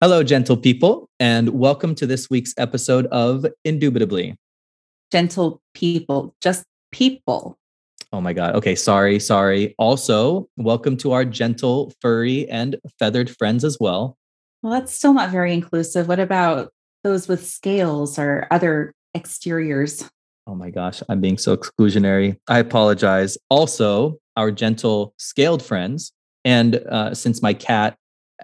Hello, gentle people, and welcome to this week's episode of Indubitably. Gentle people, just people. Oh my God. Okay. Sorry. Sorry. Also, welcome to our gentle, furry, and feathered friends as well. Well, that's still not very inclusive. What about those with scales or other exteriors? Oh my gosh. I'm being so exclusionary. I apologize. Also, our gentle, scaled friends. And uh, since my cat,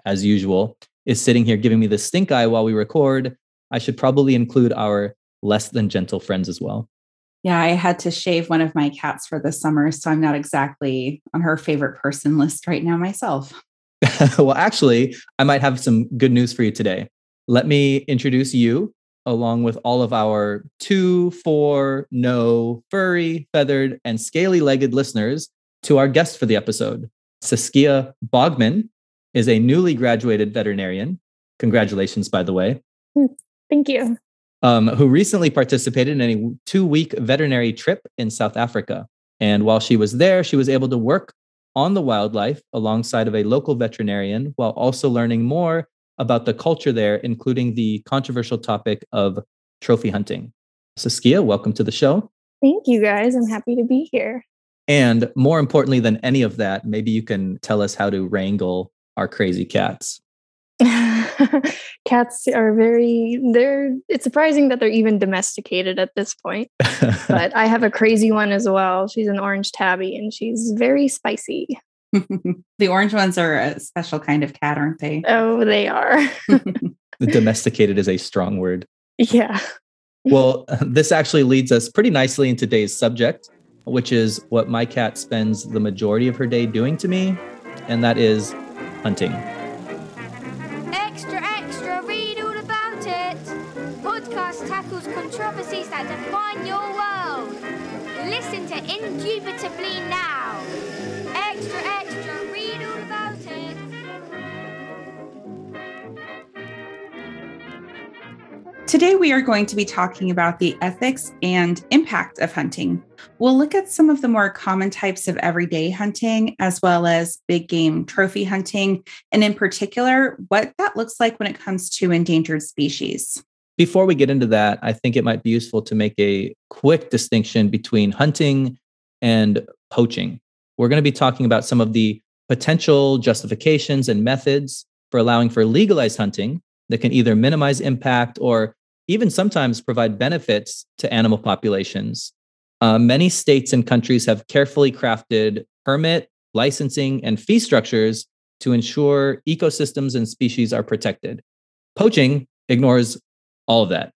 as usual, is sitting here giving me the stink eye while we record, I should probably include our less than gentle friends as well. Yeah, I had to shave one of my cats for the summer, so I'm not exactly on her favorite person list right now myself. well, actually, I might have some good news for you today. Let me introduce you along with all of our two, four, no, furry, feathered, and scaly legged listeners to our guest for the episode. Saskia Bogman is a newly graduated veterinarian. Congratulations, by the way. Hmm, thank you. Um, who recently participated in a two week veterinary trip in South Africa. And while she was there, she was able to work on the wildlife alongside of a local veterinarian while also learning more about the culture there, including the controversial topic of trophy hunting. Saskia, welcome to the show. Thank you, guys. I'm happy to be here. And more importantly than any of that, maybe you can tell us how to wrangle our crazy cats. cats are very they're it's surprising that they're even domesticated at this point but i have a crazy one as well. She's an orange tabby and she's very spicy. The orange ones are a special kind of cat aren't they? Oh they are. The domesticated is a strong word. Yeah. Well this actually leads us pretty nicely into today's subject which is what my cat spends the majority of her day doing to me and that is hunting Extra, extra, read all about it. Podcast tackles controversies that define your world. Listen to Indubitably now. Today, we are going to be talking about the ethics and impact of hunting. We'll look at some of the more common types of everyday hunting, as well as big game trophy hunting, and in particular, what that looks like when it comes to endangered species. Before we get into that, I think it might be useful to make a quick distinction between hunting and poaching. We're going to be talking about some of the potential justifications and methods for allowing for legalized hunting that can either minimize impact or even sometimes provide benefits to animal populations. Uh, many states and countries have carefully crafted permit, licensing, and fee structures to ensure ecosystems and species are protected. Poaching ignores all of that.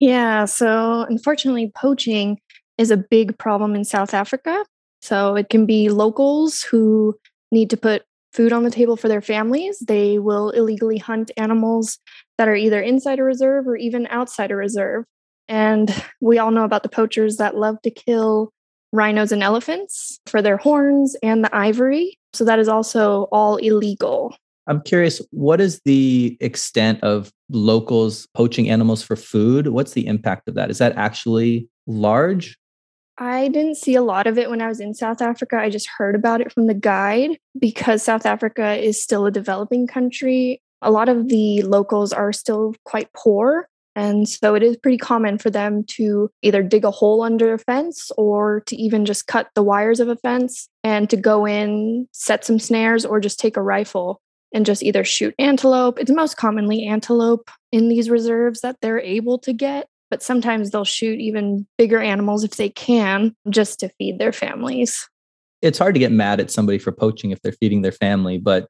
yeah so unfortunately poaching is a big problem in south africa so it can be locals who need to put food on the table for their families they will illegally hunt animals that are either inside a reserve or even outside a reserve and we all know about the poachers that love to kill rhinos and elephants for their horns and the ivory. So that is also all illegal. I'm curious, what is the extent of locals poaching animals for food? What's the impact of that? Is that actually large? I didn't see a lot of it when I was in South Africa. I just heard about it from the guide because South Africa is still a developing country. A lot of the locals are still quite poor. And so it is pretty common for them to either dig a hole under a fence or to even just cut the wires of a fence and to go in, set some snares, or just take a rifle and just either shoot antelope. It's most commonly antelope in these reserves that they're able to get, but sometimes they'll shoot even bigger animals if they can just to feed their families. It's hard to get mad at somebody for poaching if they're feeding their family, but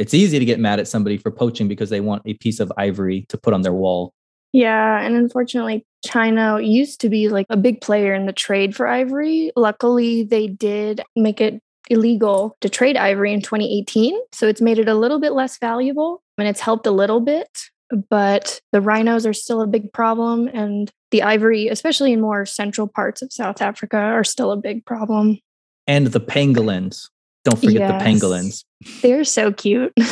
it's easy to get mad at somebody for poaching because they want a piece of ivory to put on their wall. Yeah, and unfortunately, China used to be like a big player in the trade for ivory. Luckily, they did make it illegal to trade ivory in 2018. So it's made it a little bit less valuable and it's helped a little bit. But the rhinos are still a big problem. And the ivory, especially in more central parts of South Africa, are still a big problem. And the pangolins. Don't forget the pangolins, They're so cute.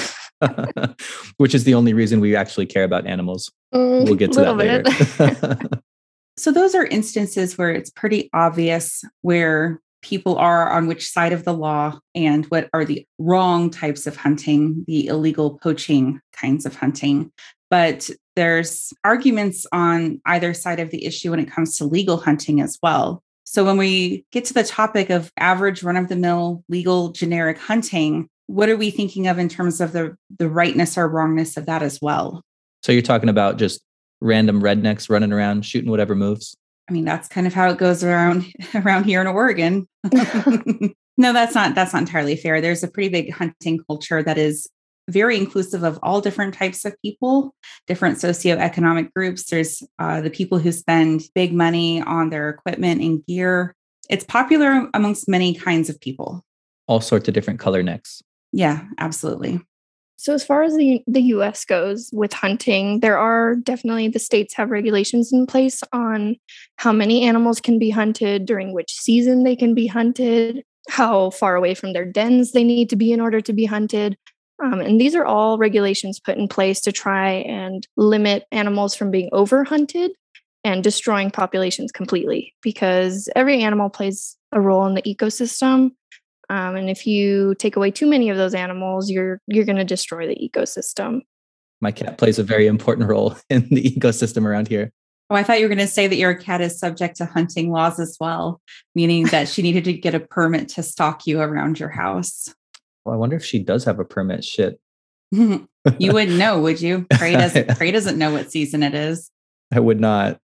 which is the only reason we actually care about animals. Mm, We'll get to that later. So, those are instances where it's pretty obvious where people are on which side of the law and what are the wrong types of hunting, the illegal poaching kinds of hunting. But there's arguments on either side of the issue when it comes to legal hunting as well. So when we get to the topic of average run of the mill legal generic hunting, what are we thinking of in terms of the the rightness or wrongness of that as well? So you're talking about just random rednecks running around shooting whatever moves? I mean, that's kind of how it goes around around here in Oregon. no, that's not that's not entirely fair. There's a pretty big hunting culture that is very inclusive of all different types of people, different socioeconomic groups. There's uh, the people who spend big money on their equipment and gear. It's popular amongst many kinds of people. All sorts of different color necks. Yeah, absolutely. So, as far as the, the US goes with hunting, there are definitely the states have regulations in place on how many animals can be hunted, during which season they can be hunted, how far away from their dens they need to be in order to be hunted. Um, and these are all regulations put in place to try and limit animals from being overhunted and destroying populations completely because every animal plays a role in the ecosystem um, and if you take away too many of those animals, you're you're going to destroy the ecosystem. My cat plays a very important role in the ecosystem around here. Oh, I thought you were going to say that your cat is subject to hunting laws as well, meaning that she needed to get a permit to stalk you around your house. Well, I wonder if she does have a permit. Shit. you wouldn't know, would you? Prey doesn't, Prey doesn't know what season it is. I would not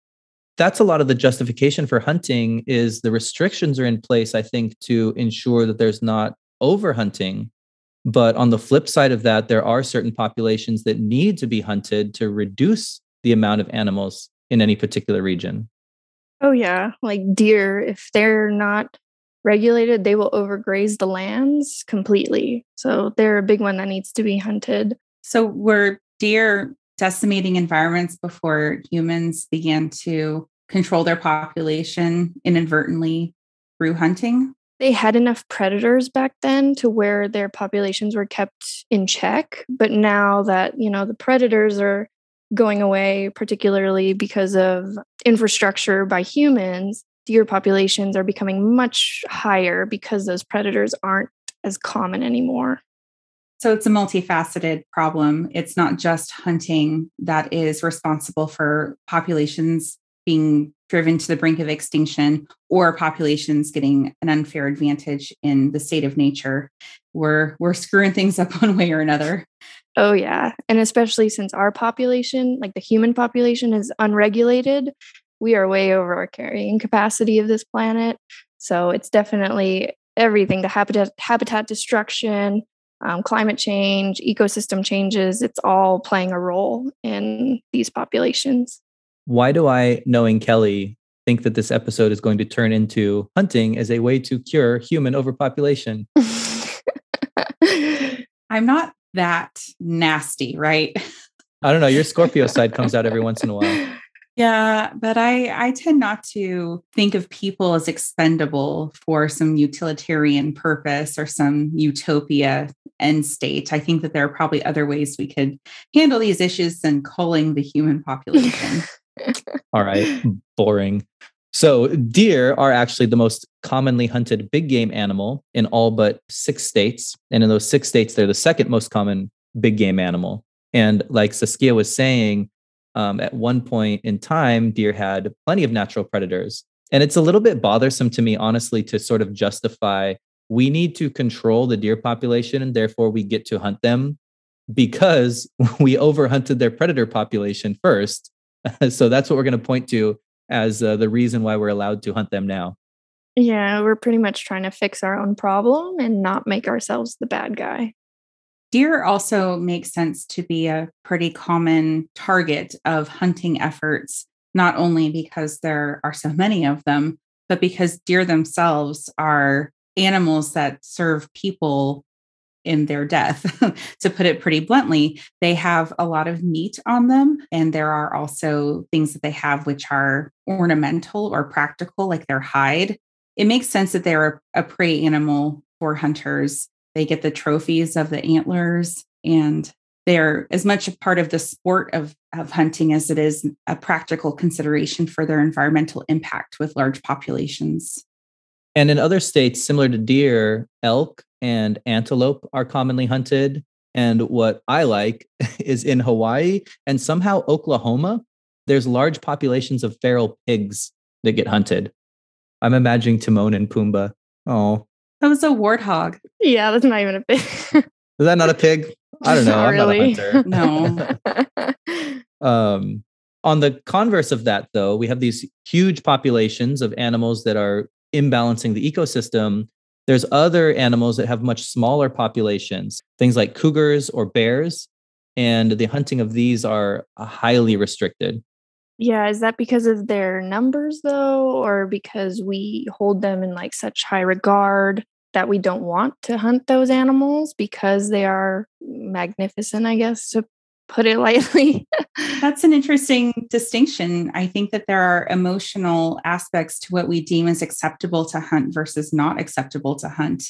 that's a lot of the justification for hunting is the restrictions are in place i think to ensure that there's not over hunting but on the flip side of that there are certain populations that need to be hunted to reduce the amount of animals in any particular region oh yeah like deer if they're not regulated they will overgraze the lands completely so they're a big one that needs to be hunted so were deer decimating environments before humans began to control their population inadvertently through hunting? They had enough predators back then to where their populations were kept in check. But now that, you know, the predators are going away, particularly because of infrastructure by humans, deer populations are becoming much higher because those predators aren't as common anymore. So it's a multifaceted problem. It's not just hunting that is responsible for populations being driven to the brink of extinction or populations getting an unfair advantage in the state of nature. We're we're screwing things up one way or another. Oh yeah. And especially since our population, like the human population is unregulated, we are way over our carrying capacity of this planet. So it's definitely everything the habitat habitat destruction um, climate change, ecosystem changes, it's all playing a role in these populations. Why do I, knowing Kelly, think that this episode is going to turn into hunting as a way to cure human overpopulation? I'm not that nasty, right? I don't know. Your Scorpio side comes out every once in a while. Yeah, but I I tend not to think of people as expendable for some utilitarian purpose or some utopia end state. I think that there are probably other ways we could handle these issues than culling the human population. All right, boring. So, deer are actually the most commonly hunted big game animal in all but six states. And in those six states, they're the second most common big game animal. And like Saskia was saying, um, at one point in time, deer had plenty of natural predators. And it's a little bit bothersome to me, honestly, to sort of justify we need to control the deer population and therefore we get to hunt them because we overhunted their predator population first. so that's what we're going to point to as uh, the reason why we're allowed to hunt them now. Yeah, we're pretty much trying to fix our own problem and not make ourselves the bad guy. Deer also makes sense to be a pretty common target of hunting efforts, not only because there are so many of them, but because deer themselves are animals that serve people in their death. to put it pretty bluntly, they have a lot of meat on them. And there are also things that they have which are ornamental or practical, like their hide. It makes sense that they're a, prey animal for hunters. They get the trophies of the antlers and they're as much a part of the sport of, of hunting as it is a practical consideration for their environmental impact with large populations. And in other states, similar to deer, elk and antelope are commonly hunted. And what I like is in Hawaii and somehow Oklahoma, there's large populations of feral pigs that get hunted. I'm imagining Timon and Pumbaa. Oh, that was a warthog. Yeah, that's not even a pig. is that not a pig? I don't know. Not I'm really. not a hunter. No. um, on the converse of that, though, we have these huge populations of animals that are imbalancing the ecosystem. There's other animals that have much smaller populations, things like cougars or bears, and the hunting of these are highly restricted. Yeah, is that because of their numbers though, or because we hold them in like such high regard that we don't want to hunt those animals because they are magnificent, I guess, to put it lightly. That's an interesting distinction. I think that there are emotional aspects to what we deem as acceptable to hunt versus not acceptable to hunt.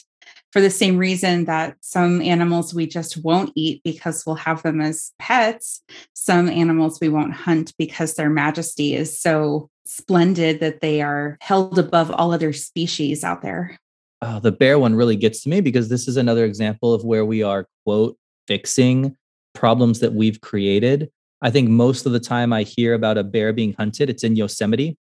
For the same reason that some animals we just won't eat because we'll have them as pets, some animals we won't hunt because their majesty is so splendid that they are held above all other species out there. Oh, the bear one really gets to me because this is another example of where we are, quote, fixing problems that we've created. I think most of the time I hear about a bear being hunted, it's in Yosemite.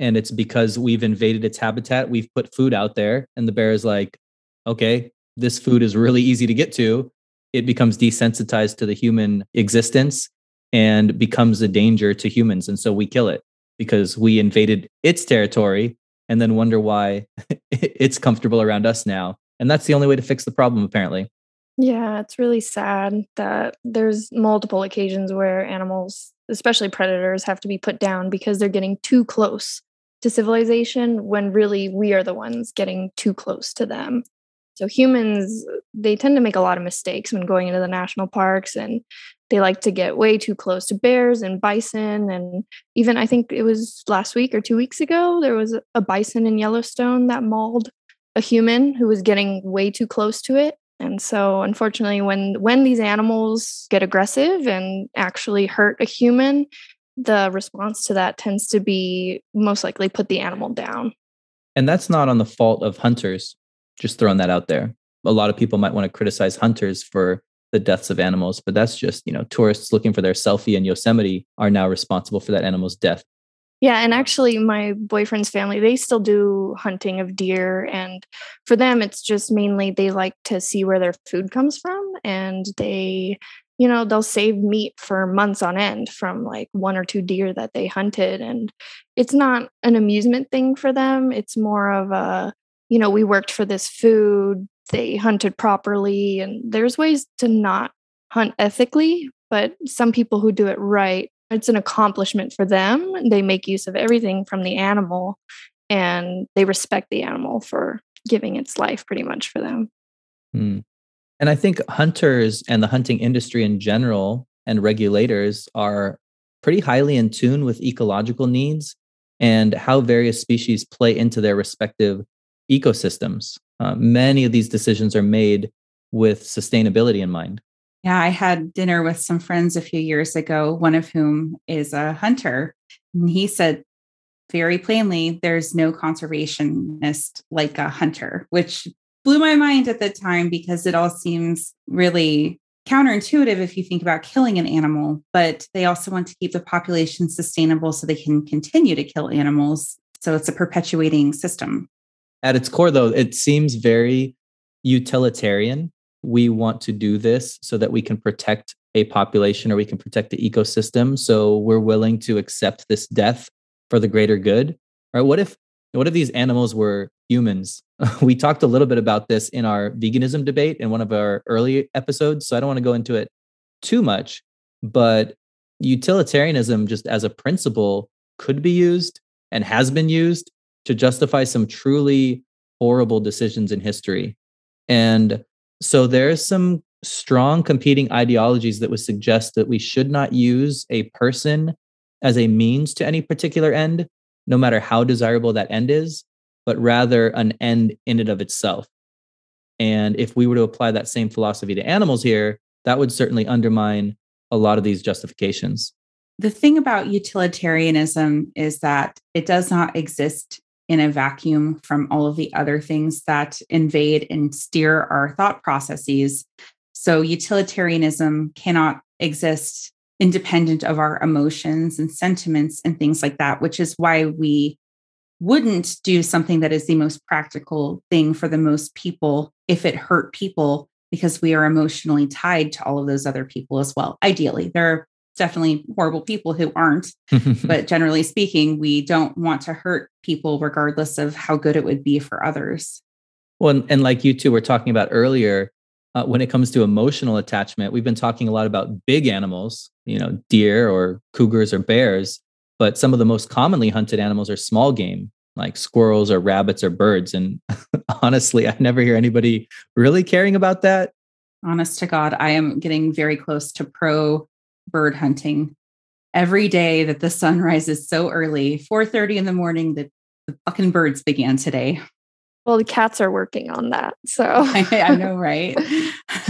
And it's because we've invaded its habitat. We've put food out there, and the bear is like, okay, this food is really easy to get to. It becomes desensitized to the human existence and becomes a danger to humans. And so we kill it because we invaded its territory and then wonder why it's comfortable around us now. And that's the only way to fix the problem, apparently. Yeah, it's really sad that there's multiple occasions where animals, especially predators, have to be put down because they're getting too close to civilization when really we are the ones getting too close to them. So humans, they tend to make a lot of mistakes when going into the national parks and they like to get way too close to bears and bison and even I think it was last week or 2 weeks ago there was a bison in Yellowstone that mauled a human who was getting way too close to it and so unfortunately when when these animals get aggressive and actually hurt a human the response to that tends to be most likely put the animal down And that's not on the fault of hunters. Just throwing that out there. A lot of people might want to criticize hunters for the deaths of animals, but that's just, you know, tourists looking for their selfie in Yosemite are now responsible for that animal's death. Yeah, and actually, my boyfriend's family they still do hunting of deer, and for them, it's just mainly they like to see where their food comes from, and they, you know, they'll save meat for months on end from like one or two deer that they hunted, and it's not an amusement thing for them. It's more of a, you know, we worked for this food, they hunted properly, and there's ways to not hunt ethically, but some people who do it right it's an accomplishment for them. They make use of everything from the animal and they respect the animal for giving its life pretty much for them. Hmm. And I think hunters and the hunting industry in general and regulators are pretty highly in tune with ecological needs and how various species play into their respective ecosystems. Uh, many of these decisions are made with sustainability in mind. Yeah, I had dinner with some friends a few years ago, one of whom is a hunter. And he said very plainly, there's no conservationist like a hunter, which blew my mind at the time because it all seems really counterintuitive if you think about killing an animal, but they also want to keep the population sustainable so they can continue to kill animals. So it's a perpetuating system. At its core, though, it seems very utilitarian we want to do this so that we can protect a population or we can protect the ecosystem. So we're willing to accept this death for the greater good. Right? What if what if these animals were humans? we talked a little bit about this in our veganism debate in one of our early episodes. So I don't want to go into it too much, but utilitarianism just as a principle could be used and has been used to justify some truly horrible decisions in history. And so there's some strong competing ideologies that would suggest that we should not use a person as a means to any particular end, no matter how desirable that end is, but rather an end in and of itself. And if we were to apply that same philosophy to animals here, that would certainly undermine a lot of these justifications. The thing about utilitarianism is that it does not exist in a vacuum from all of the other things that invade and steer our thought processes. So, utilitarianism cannot exist independent of our emotions and sentiments and things like that, which is why we wouldn't do something that is the most practical thing for the most people if it hurt people because we are emotionally tied to all of those other people as well. Ideally, there are definitely horrible people who aren't, but generally speaking, we don't want to hurt people regardless of how good it would be for others. Well, and, like you two were talking about earlier, uh, when it comes to emotional attachment, we've been talking a lot about big animals, you know, deer or cougars or bears, but some of the most commonly hunted animals are small game, like squirrels or rabbits or birds. And honestly, I never hear anybody really caring about that. Honest to God, I am getting very close to pro bird hunting. Every day that the sun rises so early, 4:30 in the morning, the, the fucking birds began today. Well, the cats are working on that. So I, I know, right?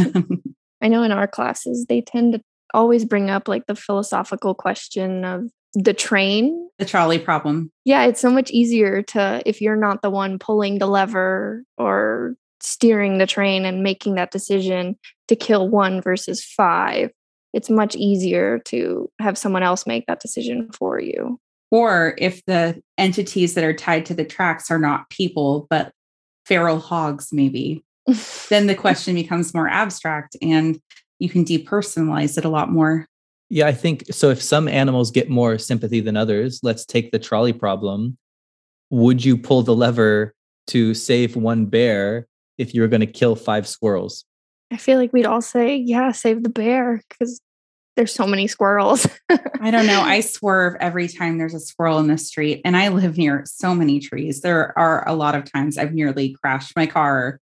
I know in our classes, they tend to always bring up like the philosophical question of the train. The trolley problem. Yeah, it's so much easier to, if you're not the one pulling the lever or steering the train and making that decision to kill one versus five, it's much easier to have someone else make that decision for you. Or if the entities that are tied to the tracks are not people, but feral hogs, maybe, then the question becomes more abstract and you can depersonalize it a lot more. Yeah, I think so. If some animals get more sympathy than others, let's take the trolley problem. Would you pull the lever to save one bear if you were going to kill five squirrels? I feel like we'd all say, yeah, save the bear because there's so many squirrels. I don't know. I swerve every time there's a squirrel in the street, and I live near so many trees. There are a lot of times I've nearly crashed my car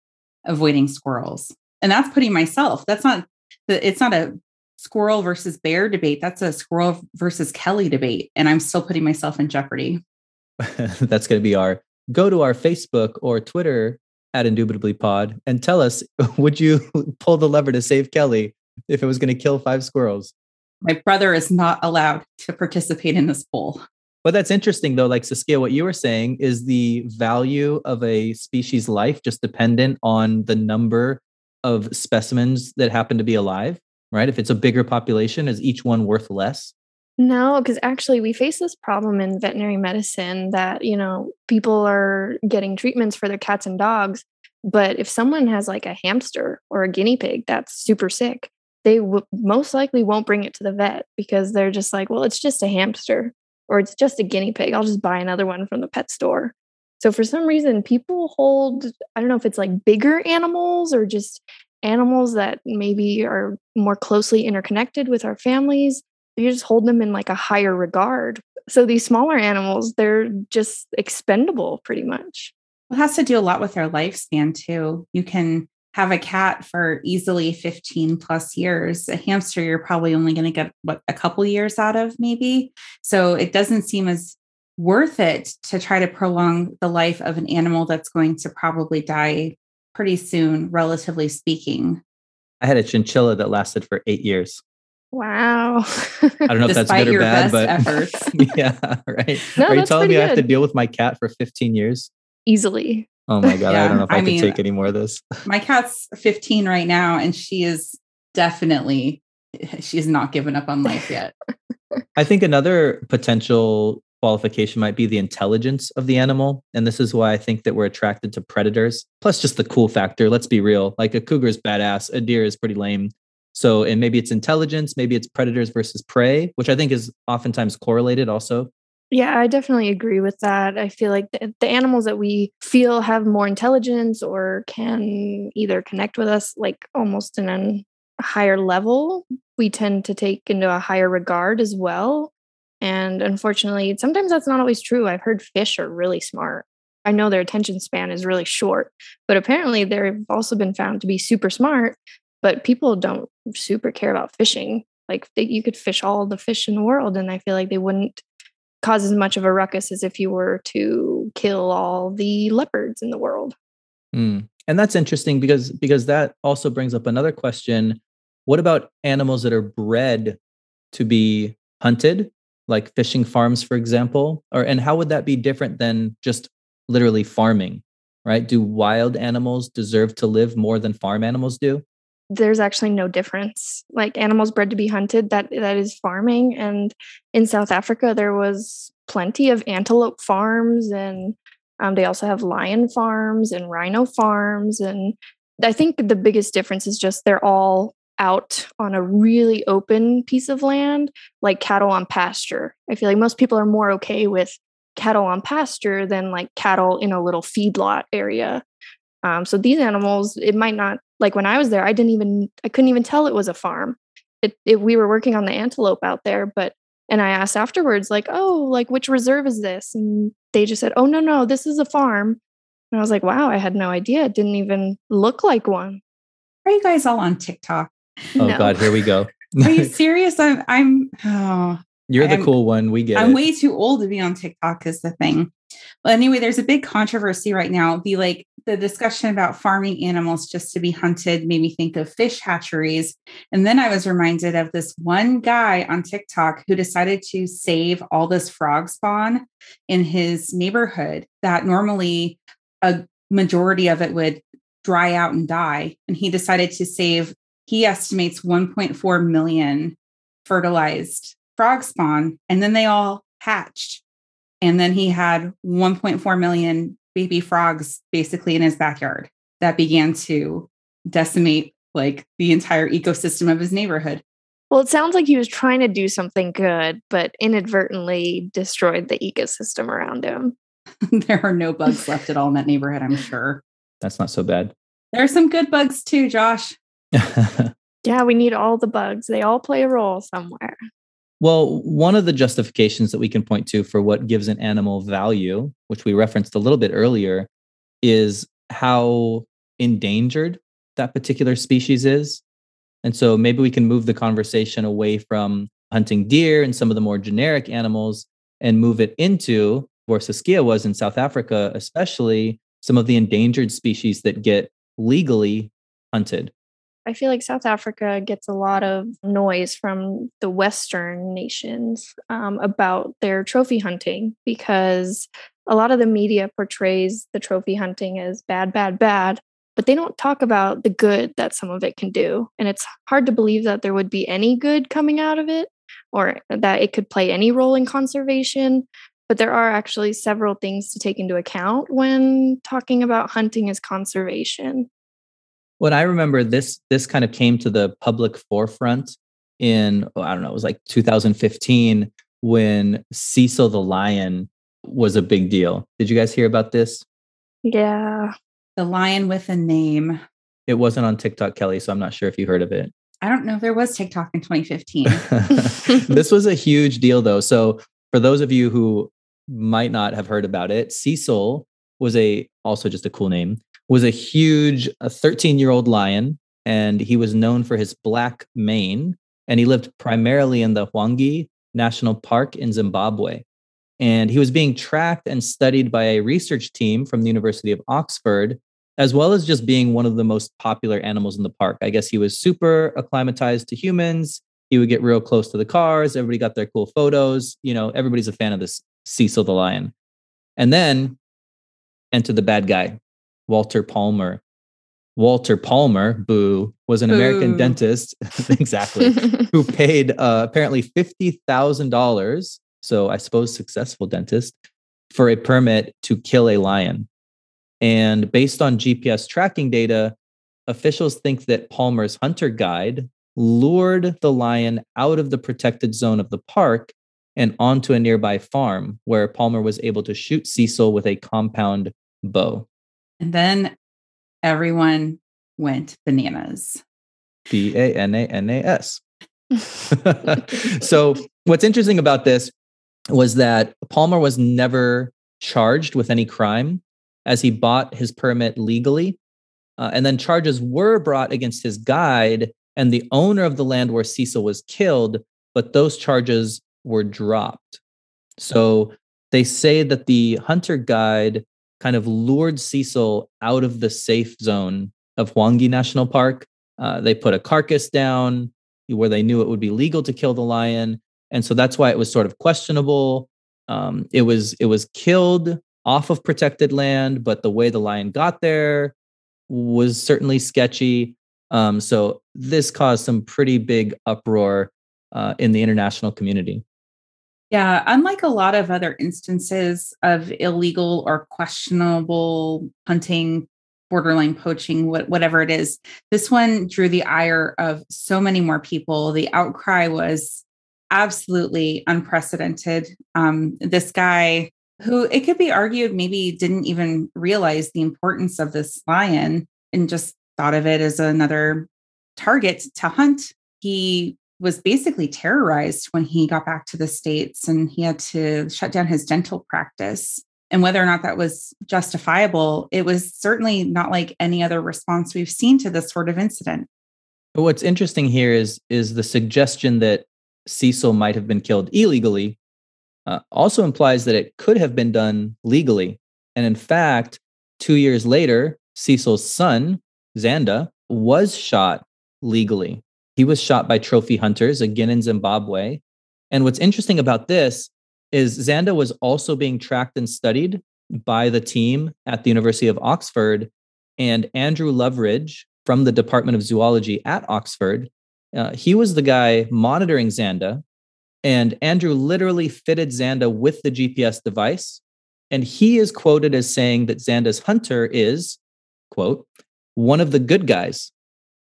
avoiding squirrels. And that's putting myself, that's not, it's not a squirrel versus bear debate. That's a squirrel versus Kelly debate. And I'm still putting myself in jeopardy. that's going to be our go to our Facebook or Twitter at Indubitably Pod and tell us would you pull the lever to save Kelly if it was going to kill five squirrels? My brother is not allowed to participate in this poll. But that's interesting, though. Like Saskia, what you were saying is the value of a species' life just dependent on the number of specimens that happen to be alive, right? If it's a bigger population, is each one worth less? No, because actually, we face this problem in veterinary medicine that, you know, people are getting treatments for their cats and dogs. But if someone has like a hamster or a guinea pig that's super sick, they w- most likely won't bring it to the vet because they're just like, well, it's just a hamster or it's just a guinea pig. I'll just buy another one from the pet store. So for some reason, people hold, I don't know if it's like bigger animals or just animals that maybe are more closely interconnected with our families. You just hold them in like a higher regard. So these smaller animals, they're just expendable pretty much. It has to do a lot with their lifespan too. You can have a cat for easily 15 plus years. A hamster, you're probably only going to get what a couple years out of, maybe. So it doesn't seem as worth it to try to prolong the life of an animal that's going to probably die pretty soon, relatively speaking. I had a chinchilla that lasted for eight years. Wow. I don't know if that's good or bad, but efforts. yeah, right. No, Are you telling me good. I have to deal with my cat for 15 years? Easily. Oh my god, yeah, I don't know if I, I mean, can take any more of this. My cat's 15 right now, and she is definitely she has not given up on life yet. I think another potential qualification might be the intelligence of the animal. And this is why I think that we're attracted to predators. Plus, just the cool factor. Let's be real. Like a cougar is badass, a deer is pretty lame. So, and maybe it's intelligence, maybe it's predators versus prey, which I think is oftentimes correlated also. Yeah, I definitely agree with that. I feel like the, the, animals that we feel have more intelligence or can either connect with us like almost in a higher level, we tend to take into a higher regard as well. And unfortunately, sometimes that's not always true. I've heard fish are really smart. I know their attention span is really short, but apparently they've also been found to be super smart. But people don't super care about fishing. Like they, you could fish all the fish in the world, and I feel like they wouldn't cause as much of a ruckus as if you were to kill all the leopards in the world. Mm. And that's interesting because because that also brings up another question. What about animals that are bred to be hunted, like fishing farms, for example? Or and how would that be different than just literally farming, right? Do wild animals deserve to live more than farm animals do? There's actually no difference. Like animals bred to be hunted, that that is farming. And in South Africa, there was plenty of antelope farms, and um, they also have lion farms and rhino farms. And I think the biggest difference is just they're all out on a really open piece of land, like cattle on pasture. I feel like most people are more okay with cattle on pasture than like cattle in a little feedlot area. Um, so these animals, it might not like when I was there, I didn't even I couldn't even tell it was a farm. It, it we were working on the antelope out there, but and I asked afterwards, like, oh, like which reserve is this? And they just said, oh no no, this is a farm. And I was like, wow, I had no idea. It didn't even look like one. Are you guys all on TikTok? Oh no. God, here we go. Are you serious? I'm I'm oh you're the I'm, cool one. We get I'm it. way too old to be on TikTok is the thing. Well, anyway, there's a big controversy right now. The like the discussion about farming animals just to be hunted made me think of fish hatcheries. And then I was reminded of this one guy on TikTok who decided to save all this frog spawn in his neighborhood that normally a majority of it would dry out and die. And he decided to save, he estimates 1.4 million fertilized frog spawn and then they all hatched. And then he had 1.4 million baby frogs basically in his backyard that began to decimate like the entire ecosystem of his neighborhood. Well, it sounds like he was trying to do something good, but inadvertently destroyed the ecosystem around him. there are no bugs left at all in that neighborhood, I'm sure. That's not so bad. There are some good bugs too, Josh. yeah, we need all the bugs. They all play a role somewhere. Well, one of the justifications that we can point to for what gives an animal value, which we referenced a little bit earlier, is how endangered that particular species is. And so maybe we can move the conversation away from hunting deer and some of the more generic animals and move it into where Saskia was in South Africa, especially some of the endangered species that get legally hunted. I feel like South Africa gets a lot of noise from the Western nations um, about their trophy hunting because a lot of the media portrays the trophy hunting as bad, bad, bad, but they don't talk about the good that some of it can do. And it's hard to believe that there would be any good coming out of it or that it could play any role in conservation. But there are actually several things to take into account when talking about hunting as conservation. What I remember this this kind of came to the public forefront in oh, I don't know, it was like 2015 when Cecil the lion was a big deal. Did you guys hear about this? Yeah. The lion with a name. It wasn't on TikTok, Kelly, so I'm not sure if you heard of it. I don't know if there was TikTok in 2015. this was a huge deal though. So for those of you who might not have heard about it, Cecil was a also just a cool name was a huge 13 year old lion, and he was known for his black mane. And he lived primarily in the Hwange National Park in Zimbabwe. And he was being tracked and studied by a research team from the University of Oxford, as well as just being one of the most popular animals in the park. I guess he was super acclimatized to humans. He would get real close to the cars. Everybody got their cool photos. You know, everybody's a fan of this Cecil the lion. And then enter the bad guy, Walter Palmer. Walter Palmer, boo, was an boo. American dentist, exactly, who paid uh, apparently $50,000. So I suppose successful dentist for a permit to kill a lion. And based on GPS tracking data, officials think that Palmer's hunter guide lured the lion out of the protected zone of the park and onto a nearby farm where Palmer was able to shoot Cecil with a compound bow. And then everyone went bananas. B A N A N A S. so, what's interesting about this was that Palmer was never charged with any crime as he bought his permit legally. Uh, and then charges were brought against his guide and the owner of the land where Cecil was killed, but those charges were dropped. So they say that the hunter guide kind of lured Cecil out of the safe zone of Hwange National Park. Uh, they put a carcass down where they knew it would be legal to kill the lion, and so that's why it was sort of questionable. Um, it was it was killed off of protected land, but the way the lion got there was certainly sketchy. Um, so this caused some pretty big uproar uh, in the international community. Yeah, unlike a lot of other instances of illegal or questionable hunting, borderline poaching, whatever it is, this one drew the ire of so many more people. The outcry was absolutely unprecedented. Um, this guy, who it could be argued maybe didn't even realize the importance of this lion and just thought of it as another target to hunt. He was basically terrorized when he got back to the States and he had to shut down his dental practice. And whether or not that was justifiable, it was certainly not like any other response we've seen to this sort of incident. But what's interesting here is is the suggestion that Cecil might have been killed illegally uh, also implies that it could have been done legally. And in fact, two years later, Cecil's son, Xanda, was shot legally. He was shot by trophy hunters, again in Zimbabwe. And what's interesting about this is Xanda was also being tracked and studied by the team at the University of Oxford. And Andrew Loveridge from the Department of Zoology at Oxford, uh, he was the guy monitoring Xanda. And Andrew literally fitted Xanda with the GPS device. And he is quoted as saying that Xanda's hunter is, quote, one of the good guys.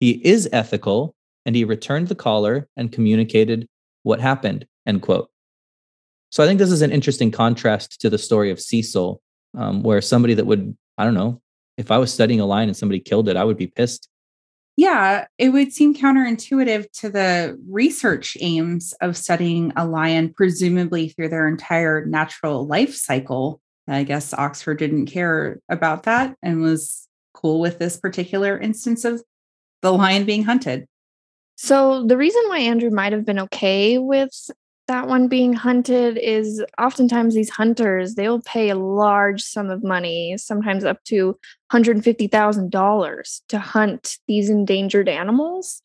He is ethical and he returned the collar and communicated what happened, end quote. So I think this is an interesting contrast to the story of Cecil, um, where somebody that would, I don't know, if I was studying a lion and somebody killed it, I would be pissed. Yeah, it would seem counterintuitive to the research aims of studying a lion, presumably through their entire natural life cycle. I guess Oxford didn't care about that and was cool with this particular instance of the lion being hunted. So the reason why Andrew might have been okay with that one being hunted is oftentimes these hunters they'll pay a large sum of money sometimes up to $150000 to hunt these endangered animals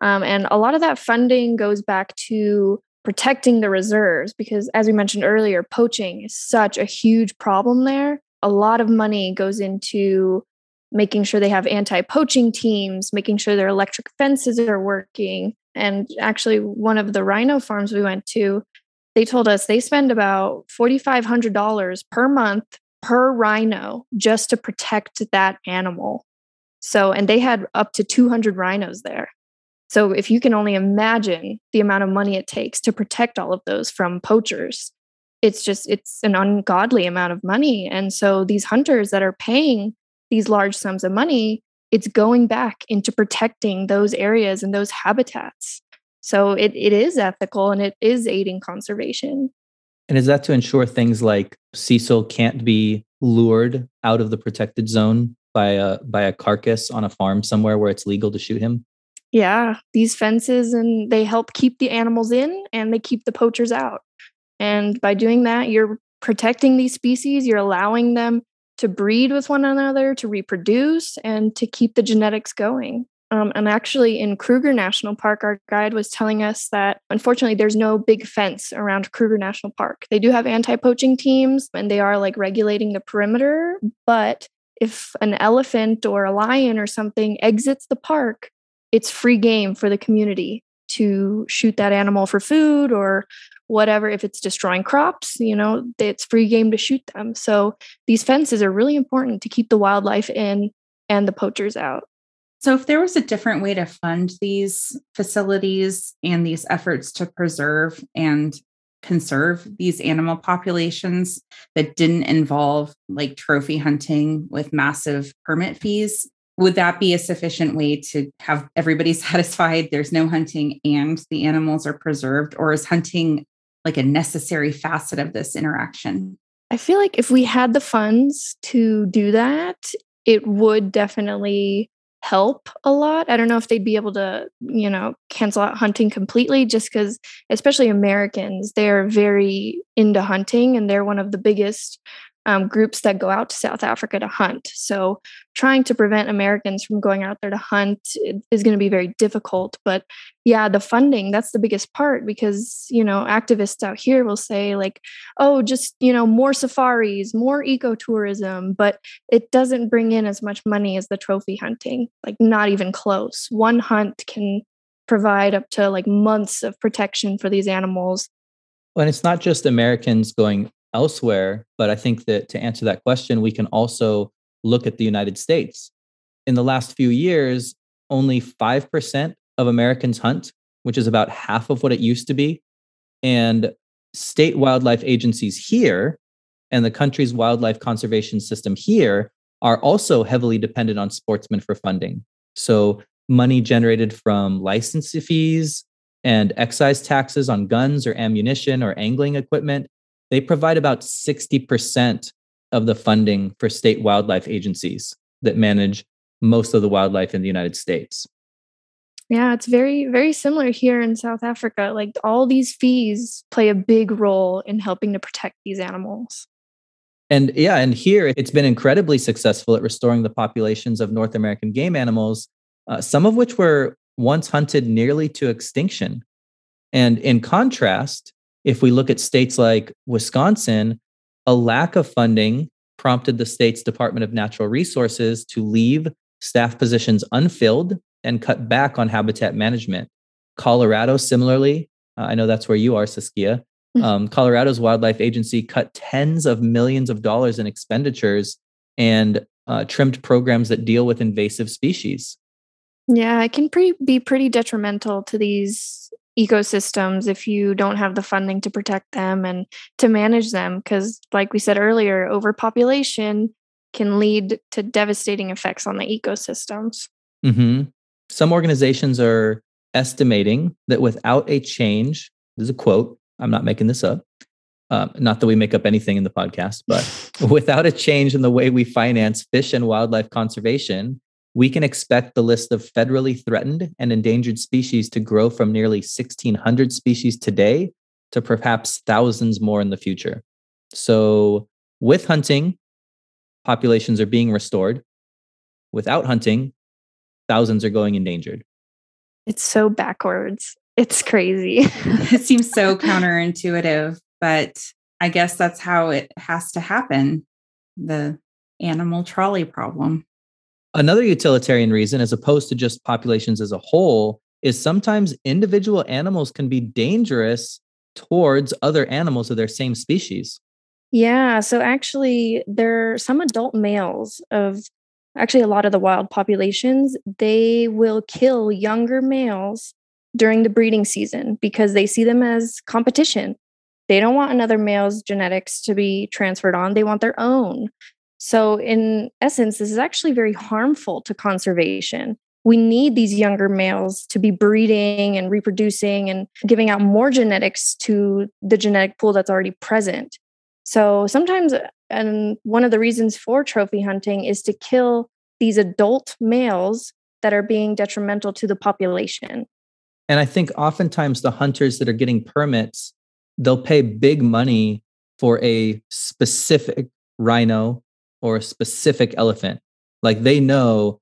um, and a lot of that funding goes back to protecting the reserves because as we mentioned earlier poaching is such a huge problem there. A lot of money goes into making sure they have anti poaching teams, making sure their electric fences are working. And actually, one of the rhino farms we went to, they told us they spend about $4,500 per month per rhino just to protect that animal. So, and they had up to 200 rhinos there. So, if you can only imagine the amount of money it takes to protect all of those from poachers, it's just, it's an ungodly amount of money. And so, these hunters that are paying these large sums of money, it's going back into protecting those areas and those habitats. So it, it is ethical and it is aiding conservation. And is that to ensure things like Cecil can't be lured out of the protected zone by a by a carcass on a farm somewhere where it's legal to shoot him? Yeah, these fences and they help keep the animals in and they keep the poachers out. And by doing that, you're protecting these species, you're allowing them to breed with one another, to reproduce, and to keep the genetics going. Um, and actually, in Kruger National Park, our guide was telling us that unfortunately, there's no big fence around Kruger National Park. They do have anti poaching teams and they are like regulating the perimeter. But if an elephant or a lion or something exits the park, it's free game for the community to shoot that animal for food or whatever if it's destroying crops you know it's free game to shoot them. So these fences are really important to keep the wildlife in and the poachers out. So if there was a different way to fund these facilities and these efforts to preserve and conserve these animal populations that didn't involve like trophy hunting with massive permit fees would that be a sufficient way to have everybody satisfied there's no hunting and the animals are preserved or is hunting like a necessary facet of this interaction. I feel like if we had the funds to do that, it would definitely help a lot. I don't know if they'd be able to, you know, cancel out hunting completely just because, especially Americans, they're very into hunting and they're one of the biggest um, groups that go out to South Africa to hunt. So, trying to prevent Americans from going out there to hunt is going to be very difficult. But yeah, the funding, that's the biggest part because, you know, activists out here will say, like, oh, just, you know, more safaris, more ecotourism, but it doesn't bring in as much money as the trophy hunting, like, not even close. One hunt can provide up to like months of protection for these animals. And it's not just Americans going elsewhere. But I think that to answer that question, we can also look at the United States. In the last few years, only 5% of Americans hunt, which is about half of what it used to be. And state wildlife agencies here and the country's wildlife conservation system here are also heavily dependent on sportsmen for funding. So, money generated from license fees and excise taxes on guns or ammunition or angling equipment they provide about 60% of the funding for state wildlife agencies that manage most of the wildlife in the United States. Yeah, it's very, very similar here in South Africa. Like all these fees play a big role in helping to protect these animals. And yeah, and here it's been incredibly successful at restoring the populations of North American game animals, uh, some of which were once hunted nearly to extinction. And in contrast, if we look at states like Wisconsin, a lack of funding prompted the state's Department of Natural Resources to leave staff positions unfilled and cut back on habitat management. Colorado, similarly, uh, I know that's where you are, Saskia. Hmm. Um, Colorado's wildlife agency cut tens of millions of dollars in expenditures and uh, trimmed programs that deal with invasive species. Yeah, it can pre- be pretty detrimental to these ecosystems if you don't have the funding to protect them and to manage them because like we said earlier overpopulation can lead to devastating effects on the ecosystems mm-hmm. some organizations are estimating that without a change this is a quote i'm not making this up uh, not that we make up anything in the podcast but without a change in the way we finance fish and wildlife conservation we can expect the list of federally threatened and endangered species to grow from nearly 1,600 species today to perhaps thousands more in the future. So, with hunting, populations are being restored. Without hunting, thousands are going endangered. It's so backwards. It's crazy. it seems so counterintuitive, but I guess that's how it has to happen. The animal trolley problem. Another utilitarian reason, as opposed to just populations as a whole, is sometimes individual animals can be dangerous towards other animals of their same species. Yeah. So actually, there are some adult males of actually a lot of the wild populations, they will kill younger males during the breeding season because they see them as competition. They don't want another male's genetics to be transferred on, they want their own. So, in essence, this is actually very harmful to conservation. We need these younger males to be breeding and reproducing and giving out more genetics to the genetic pool that's already present. So, sometimes, uh, and one of the reasons for trophy hunting is to kill these adult males that are being detrimental to the population. And I think oftentimes the hunters that are getting permits, they'll pay big money for a specific rhino or a specific elephant. Like they know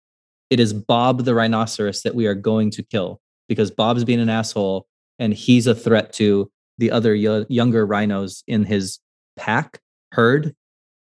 it is Bob the rhinoceros that we are going to kill because Bob's being an asshole and he's a threat to the other y- younger rhinos in his pack, herd,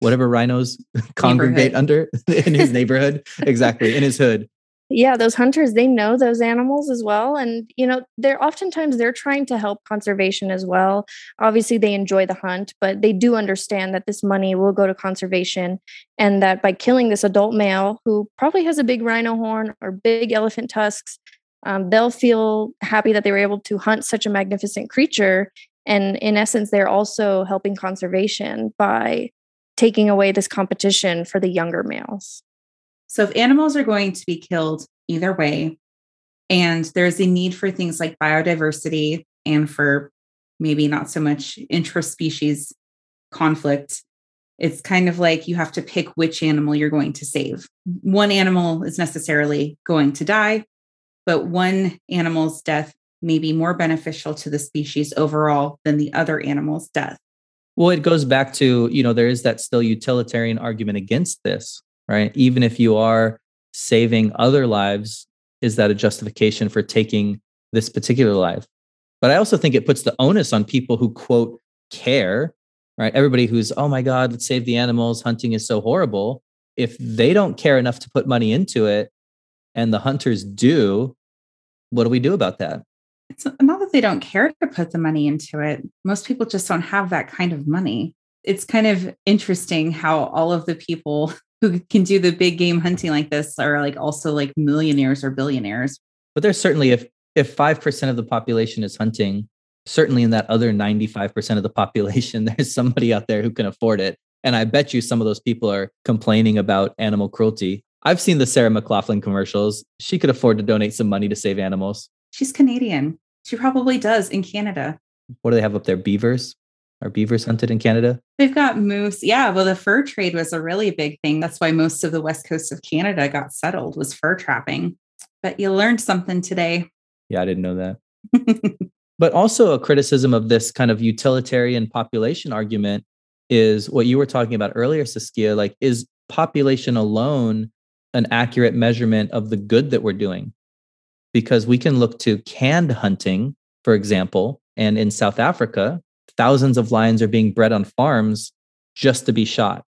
whatever rhinos congregate under in his neighborhood. exactly, in his hood yeah those hunters they know those animals as well and you know they're oftentimes they're trying to help conservation as well. Obviously they enjoy the hunt but they do understand that this money will go to conservation and that by killing this adult male who probably has a big rhino horn or big elephant tusks um, they'll feel happy that they were able to hunt such a magnificent creature and in essence they're also helping conservation by taking away this competition for the younger males so, if animals are going to be killed either way, and there's a need for things like biodiversity and for maybe not so much intraspecies conflict, it's kind of like you have to pick which animal you're going to save. One animal is necessarily going to die, but one animal's death may be more beneficial to the species overall than the other animal's death. Well, it goes back to, you know, there is that still utilitarian argument against this, right? Even if you are saving other lives, is that a justification for taking this particular life? But I also think it puts the onus on people who, quote, care, right? Everybody who's, oh my God, let's save the animals. Hunting is so horrible. If they don't care enough to put money into it and the hunters do, what do we do about that? It's not that they don't care to put the money into it. Most people just don't have that kind of money. It's kind of interesting how all of the people who can do the big game hunting like this are like also like millionaires or billionaires. But there's certainly if if 5% of the population is hunting, certainly in that other 95% of the population, there's somebody out there who can afford it. And I bet you some of those people are complaining about animal cruelty. I've seen the Sarah McLachlan commercials. She could afford to donate some money to save animals. She's Canadian. She probably does in Canada. What do they have up there? Beavers? Are beavers hunted in Canada? They've got moose. Yeah, well, the fur trade was a really big thing. That's why most of the west coast of Canada got settled was fur trapping. But you learned something today. Yeah, I didn't know that. but also a criticism of this kind of utilitarian population argument is what you were talking about earlier, Saskia. Like, is population alone an accurate measurement of the good that we're doing? Because we can look to canned hunting, for example, and in South Africa, thousands of lions are being bred on farms just to be shot.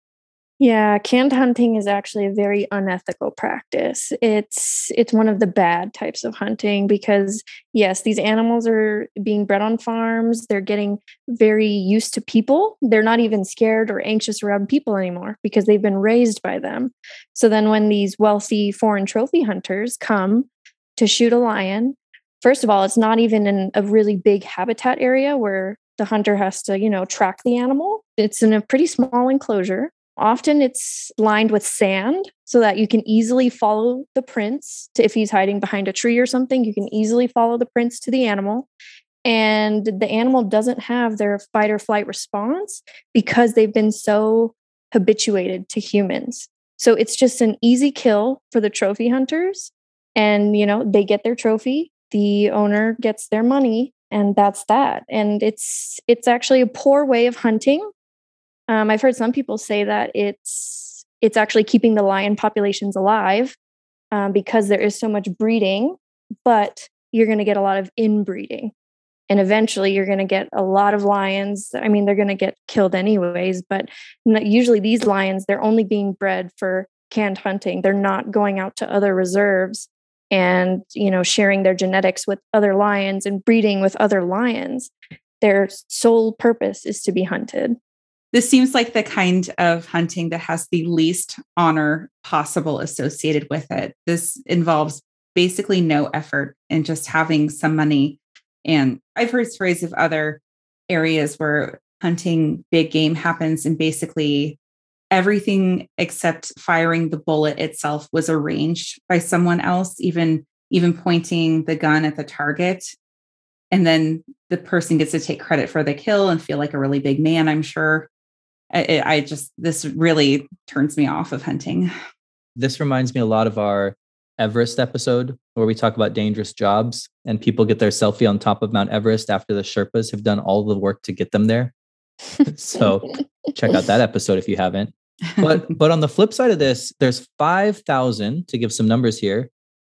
Yeah, canned hunting is actually a very unethical practice. It's it's one of the bad types of hunting because yes, these animals are being bred on farms. They're getting very used to people. They're not even scared or anxious around people anymore because they've been raised by them. So then when these wealthy foreign trophy hunters come to shoot a lion, first of all, it's not even in a really big habitat area where the hunter has to, you know, track the animal. It's in a pretty small enclosure Often it's lined with sand so that you can easily follow the prints to if he's hiding behind a tree or something, you can easily follow the prints to the animal. And the animal doesn't have their fight or flight response because they've been so habituated to humans. So it's just an easy kill for the trophy hunters. And, you know, they get their trophy, the owner gets their money, and that's that. And it's it's actually a poor way of hunting um, I've heard some people say that it's it's actually keeping the lion populations alive um, because there is so much breeding, but you're going to get a lot of inbreeding. And eventually, you're going to get a lot of lions. I mean, they're going to get killed anyways, but usually these lions, they're only being bred for canned hunting. They're not going out to other reserves and you know sharing their genetics with other lions and breeding with other lions their sole purpose is to be hunted this seems like the kind of hunting that has the least honor possible associated with it. This involves basically no effort and just having some money. And I've heard stories of other areas where hunting big game happens and basically everything except firing the bullet itself was arranged by someone else, even even pointing the gun at the target. And then the person gets to take credit for the kill and feel like a really big man, I'm sure. I, I just this really turns me off of hunting. This reminds me a lot of our Everest episode where we talk about dangerous jobs and people get their selfie on top of Mount Everest after the Sherpas have done all the work to get them there. so check out that episode if you haven't. But but on the flip side of this, there's 5,000 to give some numbers here.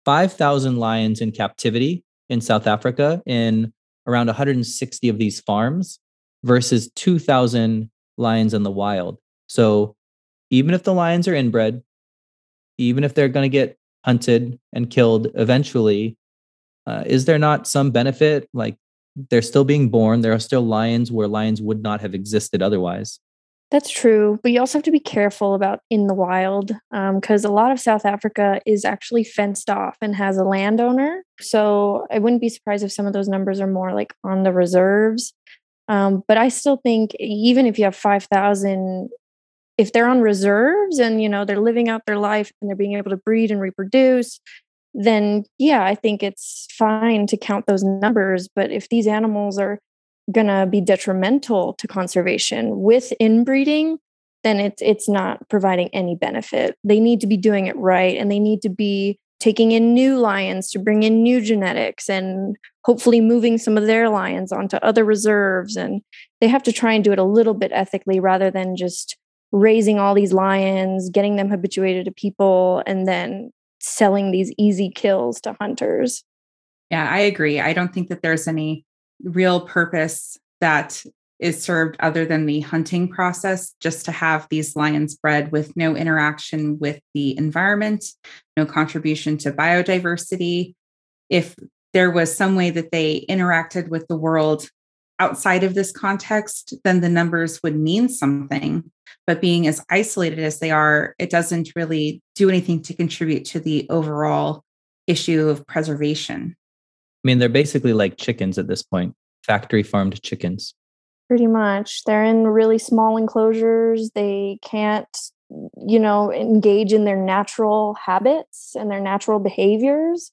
5,000 lions in captivity in South Africa in around 160 of these farms versus 2,000 lions in the wild. So even if the lions are inbred, even if they're going to get hunted and killed eventually, uh, is there not some benefit? Like they're still being born. There are still lions where lions would not have existed otherwise. That's true. But you also have to be careful about in the wild because um, a lot of South Africa is actually fenced off and has a landowner. So I wouldn't be surprised if some of those numbers are more like on the reserves. Um, but I still think even if you have 5,000, if they're on reserves and, you know, they're living out their life and they're being able to breed and reproduce, then yeah, I think it's fine to count those numbers. But if these animals are going to be detrimental to conservation with inbreeding, then it's it's not providing any benefit. They need to be doing it right and they need to be taking in new lions to bring in new genetics and hopefully moving some of their lions onto other reserves. And they have to try and do it a little bit ethically rather than just raising all these lions, getting them habituated to people, and then selling these easy kills to hunters. Yeah, I agree. I don't think that there's any real purpose that is served other than the hunting process, just to have these lions bred with no interaction with the environment, no contribution to biodiversity. If there was some way that they interacted with the world outside of this context, then the numbers would mean something. But being as isolated as they are, it doesn't really do anything to contribute to the overall issue of preservation. I mean, they're basically like chickens at this point, factory farmed chickens. Pretty much. They're in really small enclosures. They can't, you know, engage in their natural habits and their natural behaviors.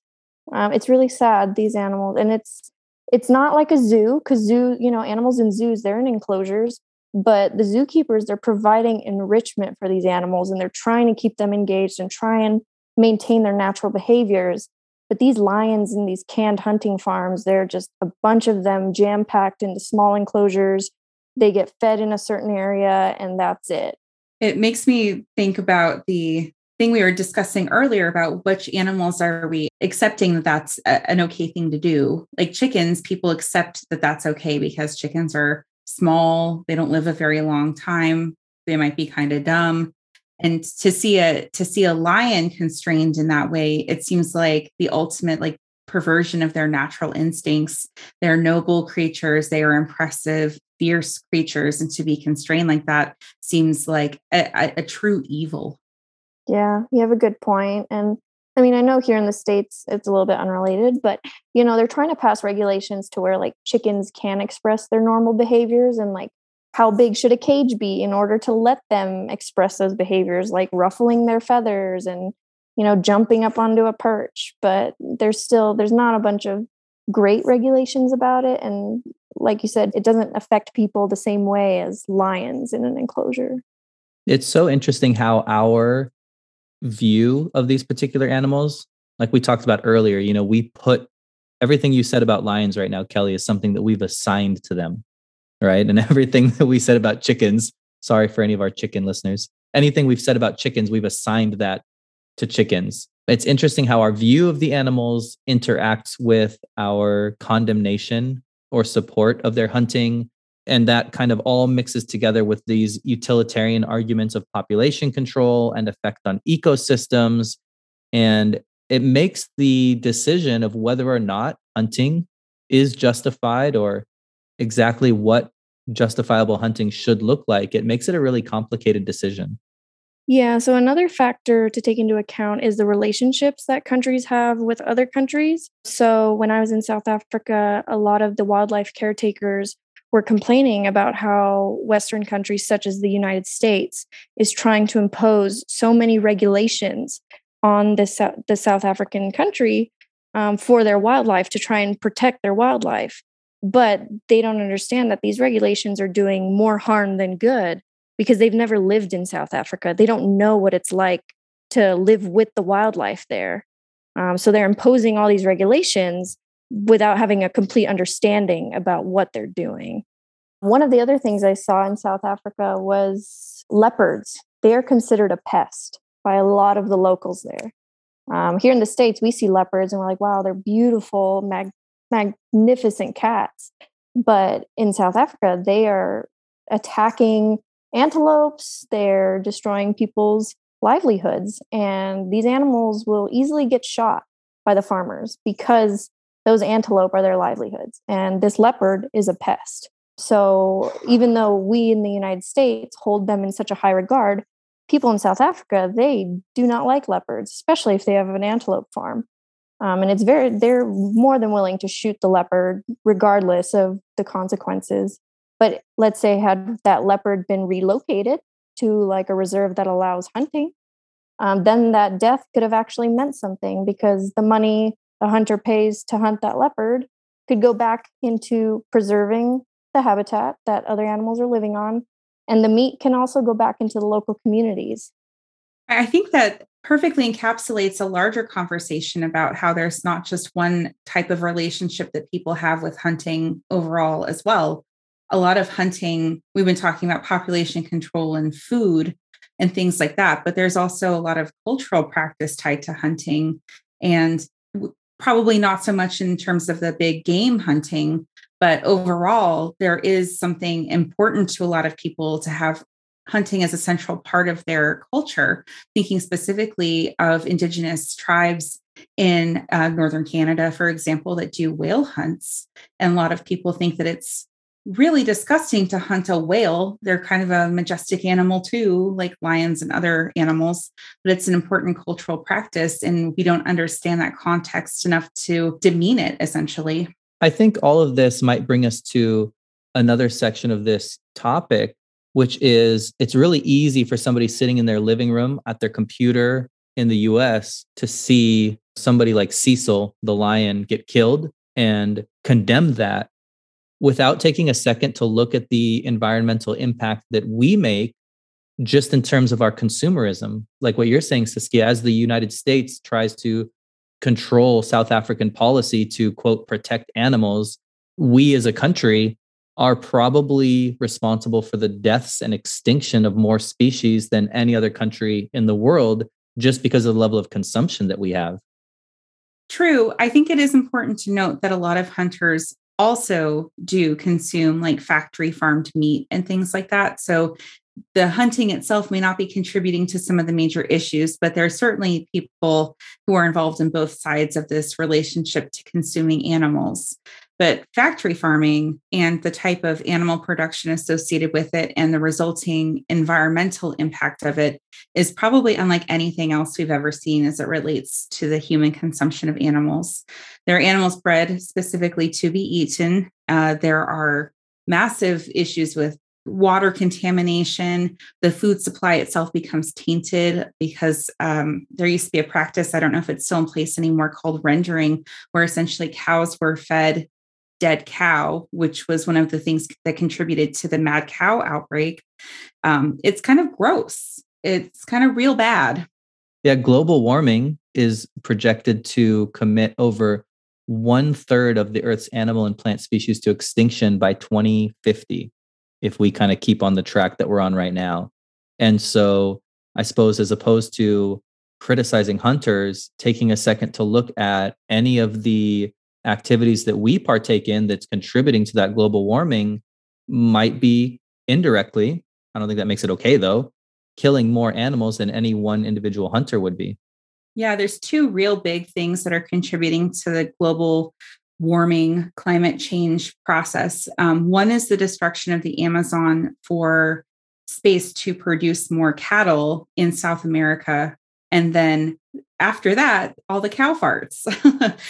Um, it's really sad, these animals. And it's it's not like a zoo, because zoo, you know, animals in zoos, they're in enclosures, but the zookeepers, they're providing enrichment for these animals and they're trying to keep them engaged and try and maintain their natural behaviors. But these lions in these canned hunting farms, they're just a bunch of them jam packed into small enclosures. They get fed in a certain area, and that's it. It makes me think about the thing we were discussing earlier about which animals are we accepting that that's a, an okay thing to do. Like chickens, people accept that that's okay because chickens are small, they don't live a very long time, they might be kind of dumb and to see a to see a lion constrained in that way it seems like the ultimate like perversion of their natural instincts. They're noble creatures. They are impressive fierce creatures. And to be constrained like that seems like a, a, true evil. Yeah you have a good point. And I mean, I know here in the States it's a little bit unrelated, but you know, they're trying to pass regulations to where like chickens can express their normal behaviors and like how big should a cage be in order to let them express those behaviors like ruffling their feathers and you know jumping up onto a perch? But there's still there's not a bunch of great regulations about it and like you said it doesn't affect people the same way as lions in an enclosure. It's so interesting how our view of these particular animals like we talked about earlier you know we put everything you said about lions right now kelly is something that we've assigned to them right? And everything that we said about chickens, sorry for any of our chicken listeners, anything we've said about chickens, we've assigned that to chickens. It's interesting how our view of the animals interacts with our condemnation or support of their hunting. And that kind of all mixes together with these utilitarian arguments of population control and effect on ecosystems. And it makes the decision of whether or not hunting is justified or exactly what justifiable hunting should look like, it makes it a really complicated decision. Yeah. So, another factor to take into account is the relationships that countries have with other countries. So, when I was in South Africa, a lot of the wildlife caretakers were complaining about how Western countries, such as the United States, is trying to impose so many regulations on the, the South African country um, for their wildlife to try and protect their wildlife but they don't understand that these regulations are doing more harm than good because they've never lived in South Africa. They don't know what it's like to live with the wildlife there. Um, so they're imposing all these regulations without having a complete understanding about what they're doing. One of the other things I saw in South Africa was leopards. They are considered a pest by a lot of the locals there. Um, here in the States, we see leopards and we're like, wow, they're beautiful, mag- magnificent cats. But in South Africa, they are attacking antelopes, they're destroying people's livelihoods. And these animals will easily get shot by the farmers because those antelope are their livelihoods. And this leopard is a pest. So even though we in the United States hold them in such a high regard, people in South Africa, they do not like leopards, especially if they have an antelope farm. Um, and it's very, they're more than willing to shoot the leopard regardless of the consequences. But let's say, had that leopard been relocated to like a reserve that allows hunting, um, then that death could have actually meant something because the money a hunter pays to hunt that leopard could go back into preserving the habitat that other animals are living on. And the meat can also go back into the local communities. I think that perfectly encapsulates a larger conversation about how there's not just one type of relationship that people have with hunting overall as well. A lot of hunting, we've been talking about population control and food and things like that, but there's also a lot of cultural practice tied to hunting and probably not so much in terms of the big game hunting, but overall, there is something important to a lot of people to have hunting as a central part of their culture, thinking specifically of Indigenous tribes in uh, Northern Canada, for example, that do whale hunts. And a lot of people think that it's really disgusting to hunt a whale. They're kind of a majestic animal too, like lions and other animals, but it's an important cultural practice. And we don't understand that context enough to demean it, essentially. I think all of this might bring us to another section of this topic, which is it's really easy for somebody sitting in their living room at their computer in the US to see somebody like Cecil, the lion, get killed and condemn that without taking a second to look at the environmental impact that we make just in terms of our consumerism. Like what you're saying, Saskia, as the United States tries to control South African policy to quote protect animals, we as a country are probably responsible for the deaths and extinction of more species than any other country in the world just because of the level of consumption that we have. True. I think it is important to note that a lot of hunters also do consume like factory farmed meat and things like that. So the hunting itself may not be contributing to some of the major issues, but there are certainly people who are involved in both sides of this relationship to consuming animals. But factory farming and the type of animal production associated with it and the resulting environmental impact of it is probably unlike anything else we've ever seen as it relates to the human consumption of animals. There are animals bred specifically to be eaten. Uh, there are massive issues with water contamination. The food supply itself becomes tainted because um, there used to be a practice, I don't know if it's still in place anymore, called rendering, where essentially cows were fed dead cow, which was one of the things that contributed to the mad cow outbreak. Um, it's kind of gross. It's kind of real bad. Yeah, global warming is projected to commit over one third of the Earth's animal and plant species to extinction by 2050, if we kind of keep on the track that we're on right now. And so, I suppose, as opposed to criticizing hunters, taking a second to look at any of the activities that we partake in that's contributing to that global warming might be indirectly, I don't think that makes it okay though, killing more animals than any one individual hunter would be. Yeah, there's two real big things that are contributing to the global warming climate change process. Um, one is the destruction of the Amazon for space to produce more cattle in South America. And then after that, all the cow farts.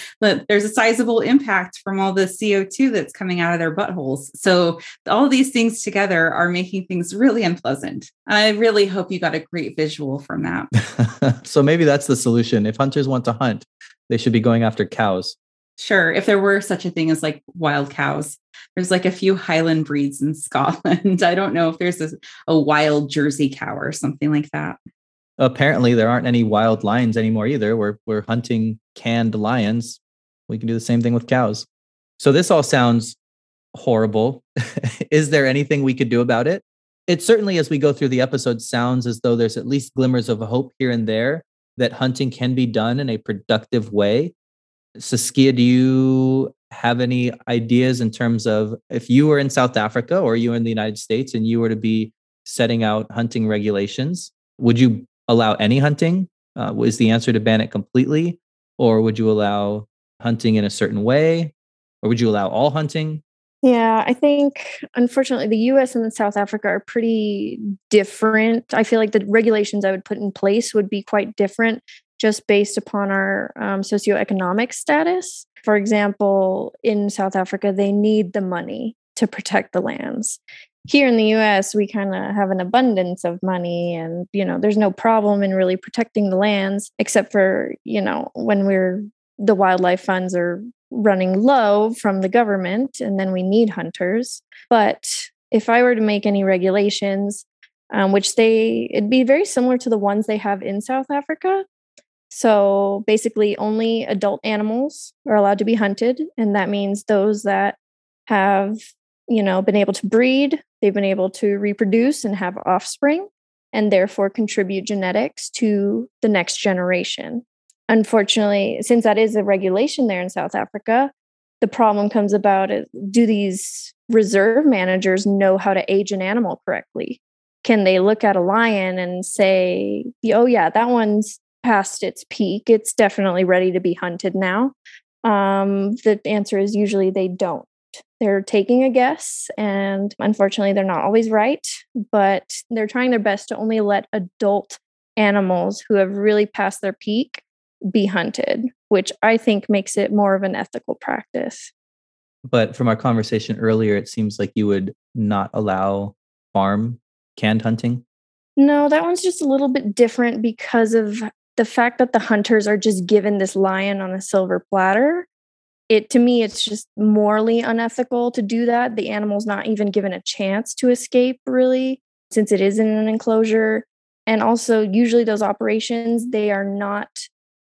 but there's a sizable impact from all the CO2 that's coming out of their buttholes. So all these things together are making things really unpleasant. I really hope you got a great visual from that. so maybe that's the solution. If hunters want to hunt, they should be going after cows. Sure. If there were such a thing as like wild cows, there's like a few Highland breeds in Scotland. I don't know if there's a, a wild Jersey cow or something like that apparently there aren't any wild lions anymore either. We're we're hunting canned lions. We can do the same thing with cows. So this all sounds horrible. Is there anything we could do about it? It certainly, as we go through the episode, sounds as though there's at least glimmers of hope here and there that hunting can be done in a productive way. Saskia, do you have any ideas in terms of if you were in South Africa or you were in the United States and you were to be setting out hunting regulations, would you allow any hunting? Uh, is the answer to ban it completely? Or would you allow hunting in a certain way? Or would you allow all hunting? Yeah, I think unfortunately the US and South Africa are pretty different. I feel like the regulations I would put in place would be quite different just based upon our um, socioeconomic status. For example, in South Africa, they need the money to protect the lands here in the US, we kind of have an abundance of money and, you know, there's no problem in really protecting the lands, except for, you know, when we're the wildlife funds are running low from the government and then we need hunters. But if I were to make any regulations, um, which they it'd be very similar to the ones they have in South Africa. So basically, only adult animals are allowed to be hunted, and that means those that have you know been able to breed, they've been able to reproduce and have offspring, and therefore contribute genetics to the next generation. Unfortunately, since that is a regulation there in South Africa, the problem comes about is do these reserve managers know how to age an animal correctly? Can they look at a lion and say, oh, yeah, that one's past its peak. It's definitely ready to be hunted now. Um, the answer is usually they don't. They're taking a guess, and unfortunately, they're not always right, but they're trying their best to only let adult animals who have really passed their peak be hunted, which I think makes it more of an ethical practice. But from our conversation earlier, it seems like you would not allow farm canned hunting. No, that one's just a little bit different because of the fact that the hunters are just given this lion on a silver platter. It to me, it's just morally unethical to do that. The animal's not even given a chance to escape, really, since it is in an enclosure. And also, usually those operations, they are not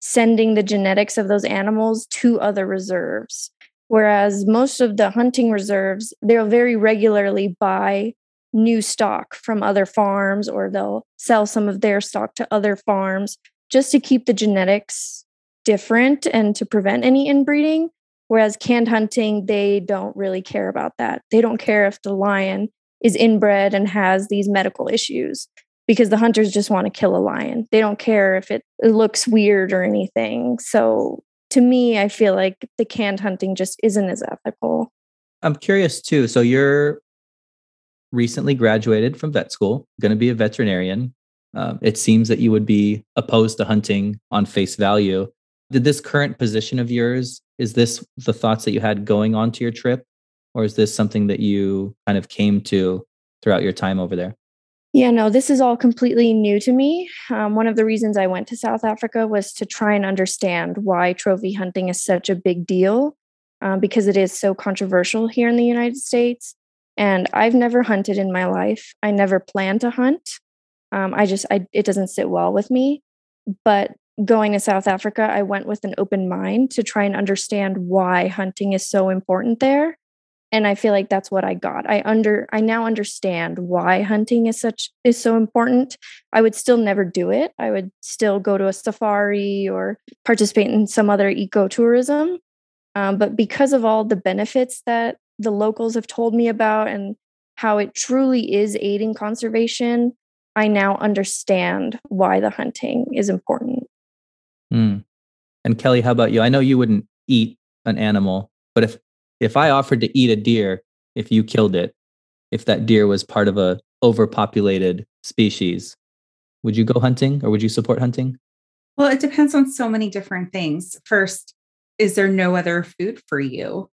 sending the genetics of those animals to other reserves. Whereas most of the hunting reserves, they'll very regularly buy new stock from other farms or they'll sell some of their stock to other farms just to keep the genetics different and to prevent any inbreeding. Whereas canned hunting, they don't really care about that. They don't care if the lion is inbred and has these medical issues because the hunters just want to kill a lion. They don't care if it, it looks weird or anything. So to me, I feel like the canned hunting just isn't as ethical. I'm curious too. So you're recently graduated from vet school, going to be a veterinarian. Um, it seems that you would be opposed to hunting on face value. Did this current position of yours, is this the thoughts that you had going on to your trip? Or is this something that you kind of came to throughout your time over there? Yeah, no, this is all completely new to me. Um, one of the reasons I went to South Africa was to try and understand why trophy hunting is such a big deal um, because it is so controversial here in the United States. And I've never hunted in my life. I never plan to hunt. Um, I just, I, it doesn't sit well with me. But going to South Africa, I went with an open mind to try and understand why hunting is so important there. And i feel like that's what i got. I under i now understand why hunting is such is so important. I would still never do it. I would still go to a safari or participate in some other ecotourism. Um, but because of all the benefits that the locals have told me about and how it truly is aiding conservation i now understand why the hunting is important mm. and kelly how about you i know you wouldn't eat an animal but if if I offered to eat a deer if you killed it, if that deer was part of a overpopulated species, would you go hunting or would you support hunting? Well, it depends on so many different things. First, is there no other food for you?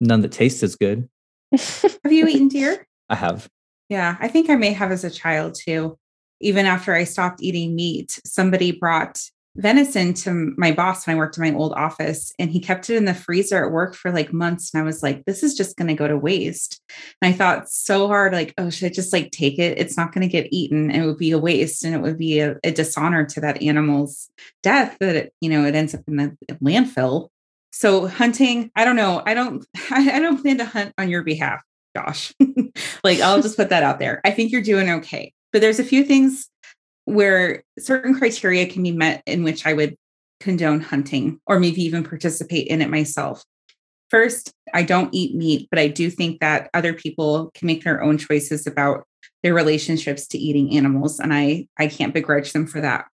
None that tastes as good. have you eaten deer? I have. Yeah, I think I may have as a child too. Even after I stopped eating meat, somebody brought venison to my boss when I worked in my old office, and he kept it in the freezer at work for like months. And I was like, this is just going to go to waste. And I thought so hard, like, oh, should I just like take it? It's not going to get eaten. It would be a waste and it would be a, a dishonor to that animal's death that it, you know, it ends up in the landfill. So hunting, I don't know. I don't, I, I don't plan to hunt on your behalf, Josh. like, I'll just put that out there. I think you're doing okay. But there's a few things where certain criteria can be met in which I would condone hunting or maybe even participate in it myself. First, I don't eat meat, but I do think that other people can make their own choices about their relationships to eating animals, and I I can't begrudge them for that.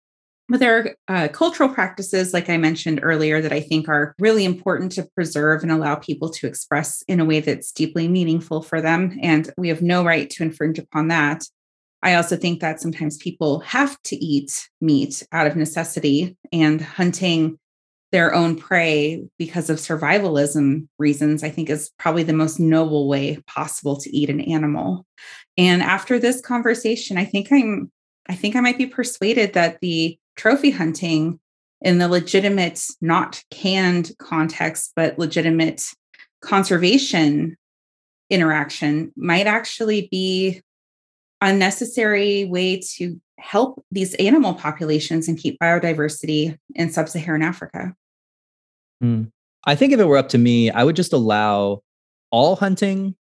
But there are uh, cultural practices, like I mentioned earlier, that I think are really important to preserve and allow people to express in a way that's deeply meaningful for them. And we have no right to infringe upon that. I also think that sometimes people have to eat meat out of necessity and hunting their own prey because of survivalism reasons, I think is probably the most noble way possible to eat an animal. And after this conversation, I think I'm I think I might be persuaded that the trophy hunting in the legitimate, not canned context, but legitimate conservation interaction might actually be unnecessary way to help these animal populations and keep biodiversity in sub Saharan Africa. Mm. I think if it were up to me, I would just allow all hunting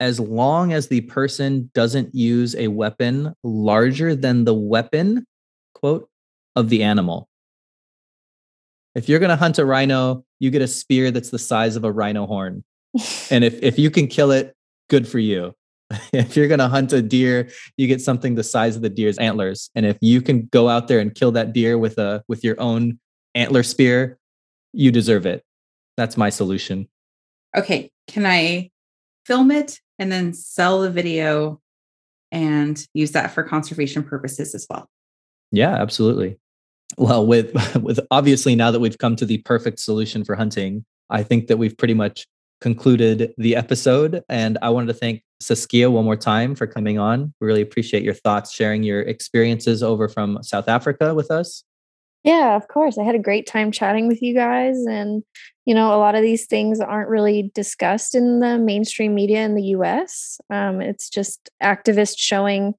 as long as the person doesn't use a weapon larger than the weapon, quote, of the animal. If you're going to hunt a rhino, you get a spear that's the size of a rhino horn. and if, if you can kill it, good for you. if you're going to hunt a deer, you get something the size of the deer's antlers. And if you can go out there and kill that deer with a with your own antler spear, you deserve it. That's my solution. Okay, can I film it and then sell the video and use that for conservation purposes as well? Yeah, absolutely. Well, with with obviously now that we've come to the perfect solution for hunting, I think that we've pretty much concluded the episode. And I wanted to thank Saskia one more time for coming on. We really appreciate your thoughts, sharing your experiences over from South Africa with us. Yeah, of course. I had a great time chatting with you guys. And, you know, a lot of these things aren't really discussed in the mainstream media in the US. Um, it's just activists showing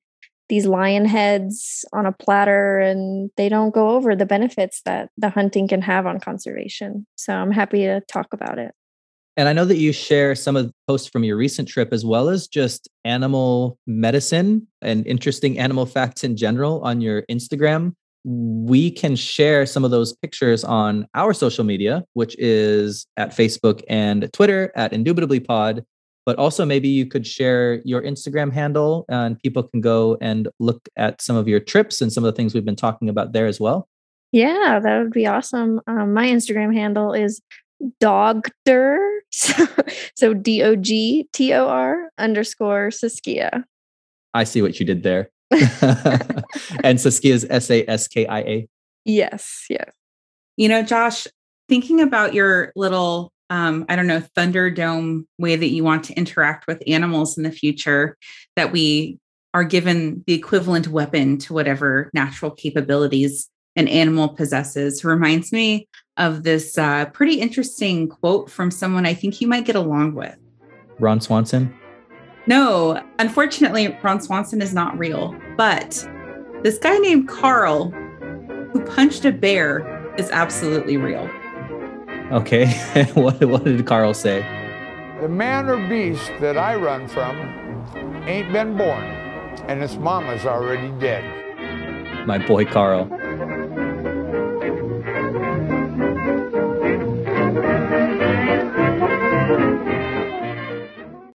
these lion heads on a platter and they don't go over the benefits that the hunting can have on conservation. So I'm happy to talk about it. And I know that you share some of the posts from your recent trip as well as just animal medicine and interesting animal facts in general on your Instagram. We can share some of those pictures on our social media, which is at Facebook and Twitter at Indubitably Pod. But also, maybe you could share your Instagram handle and people can go and look at some of your trips and some of the things we've been talking about there as well. Yeah, that would be awesome. Um, my Instagram handle is Dogtor. So, so D O G T O R underscore Saskia. I see what you did there. and Saskia is S A S K I A. Yes, yes. You know, Josh, thinking about your little, um, I don't know, Thunderdome way that you want to interact with animals in the future, that we are given the equivalent weapon to whatever natural capabilities an animal possesses reminds me of this uh, pretty interesting quote from someone I think you might get along with. Ron Swanson? No, unfortunately, Ron Swanson is not real. But this guy named Carl, who punched a bear, is absolutely real. Okay. what, what did Carl say? The man or beast that I run from ain't been born, and its mama's already dead. My boy Carl.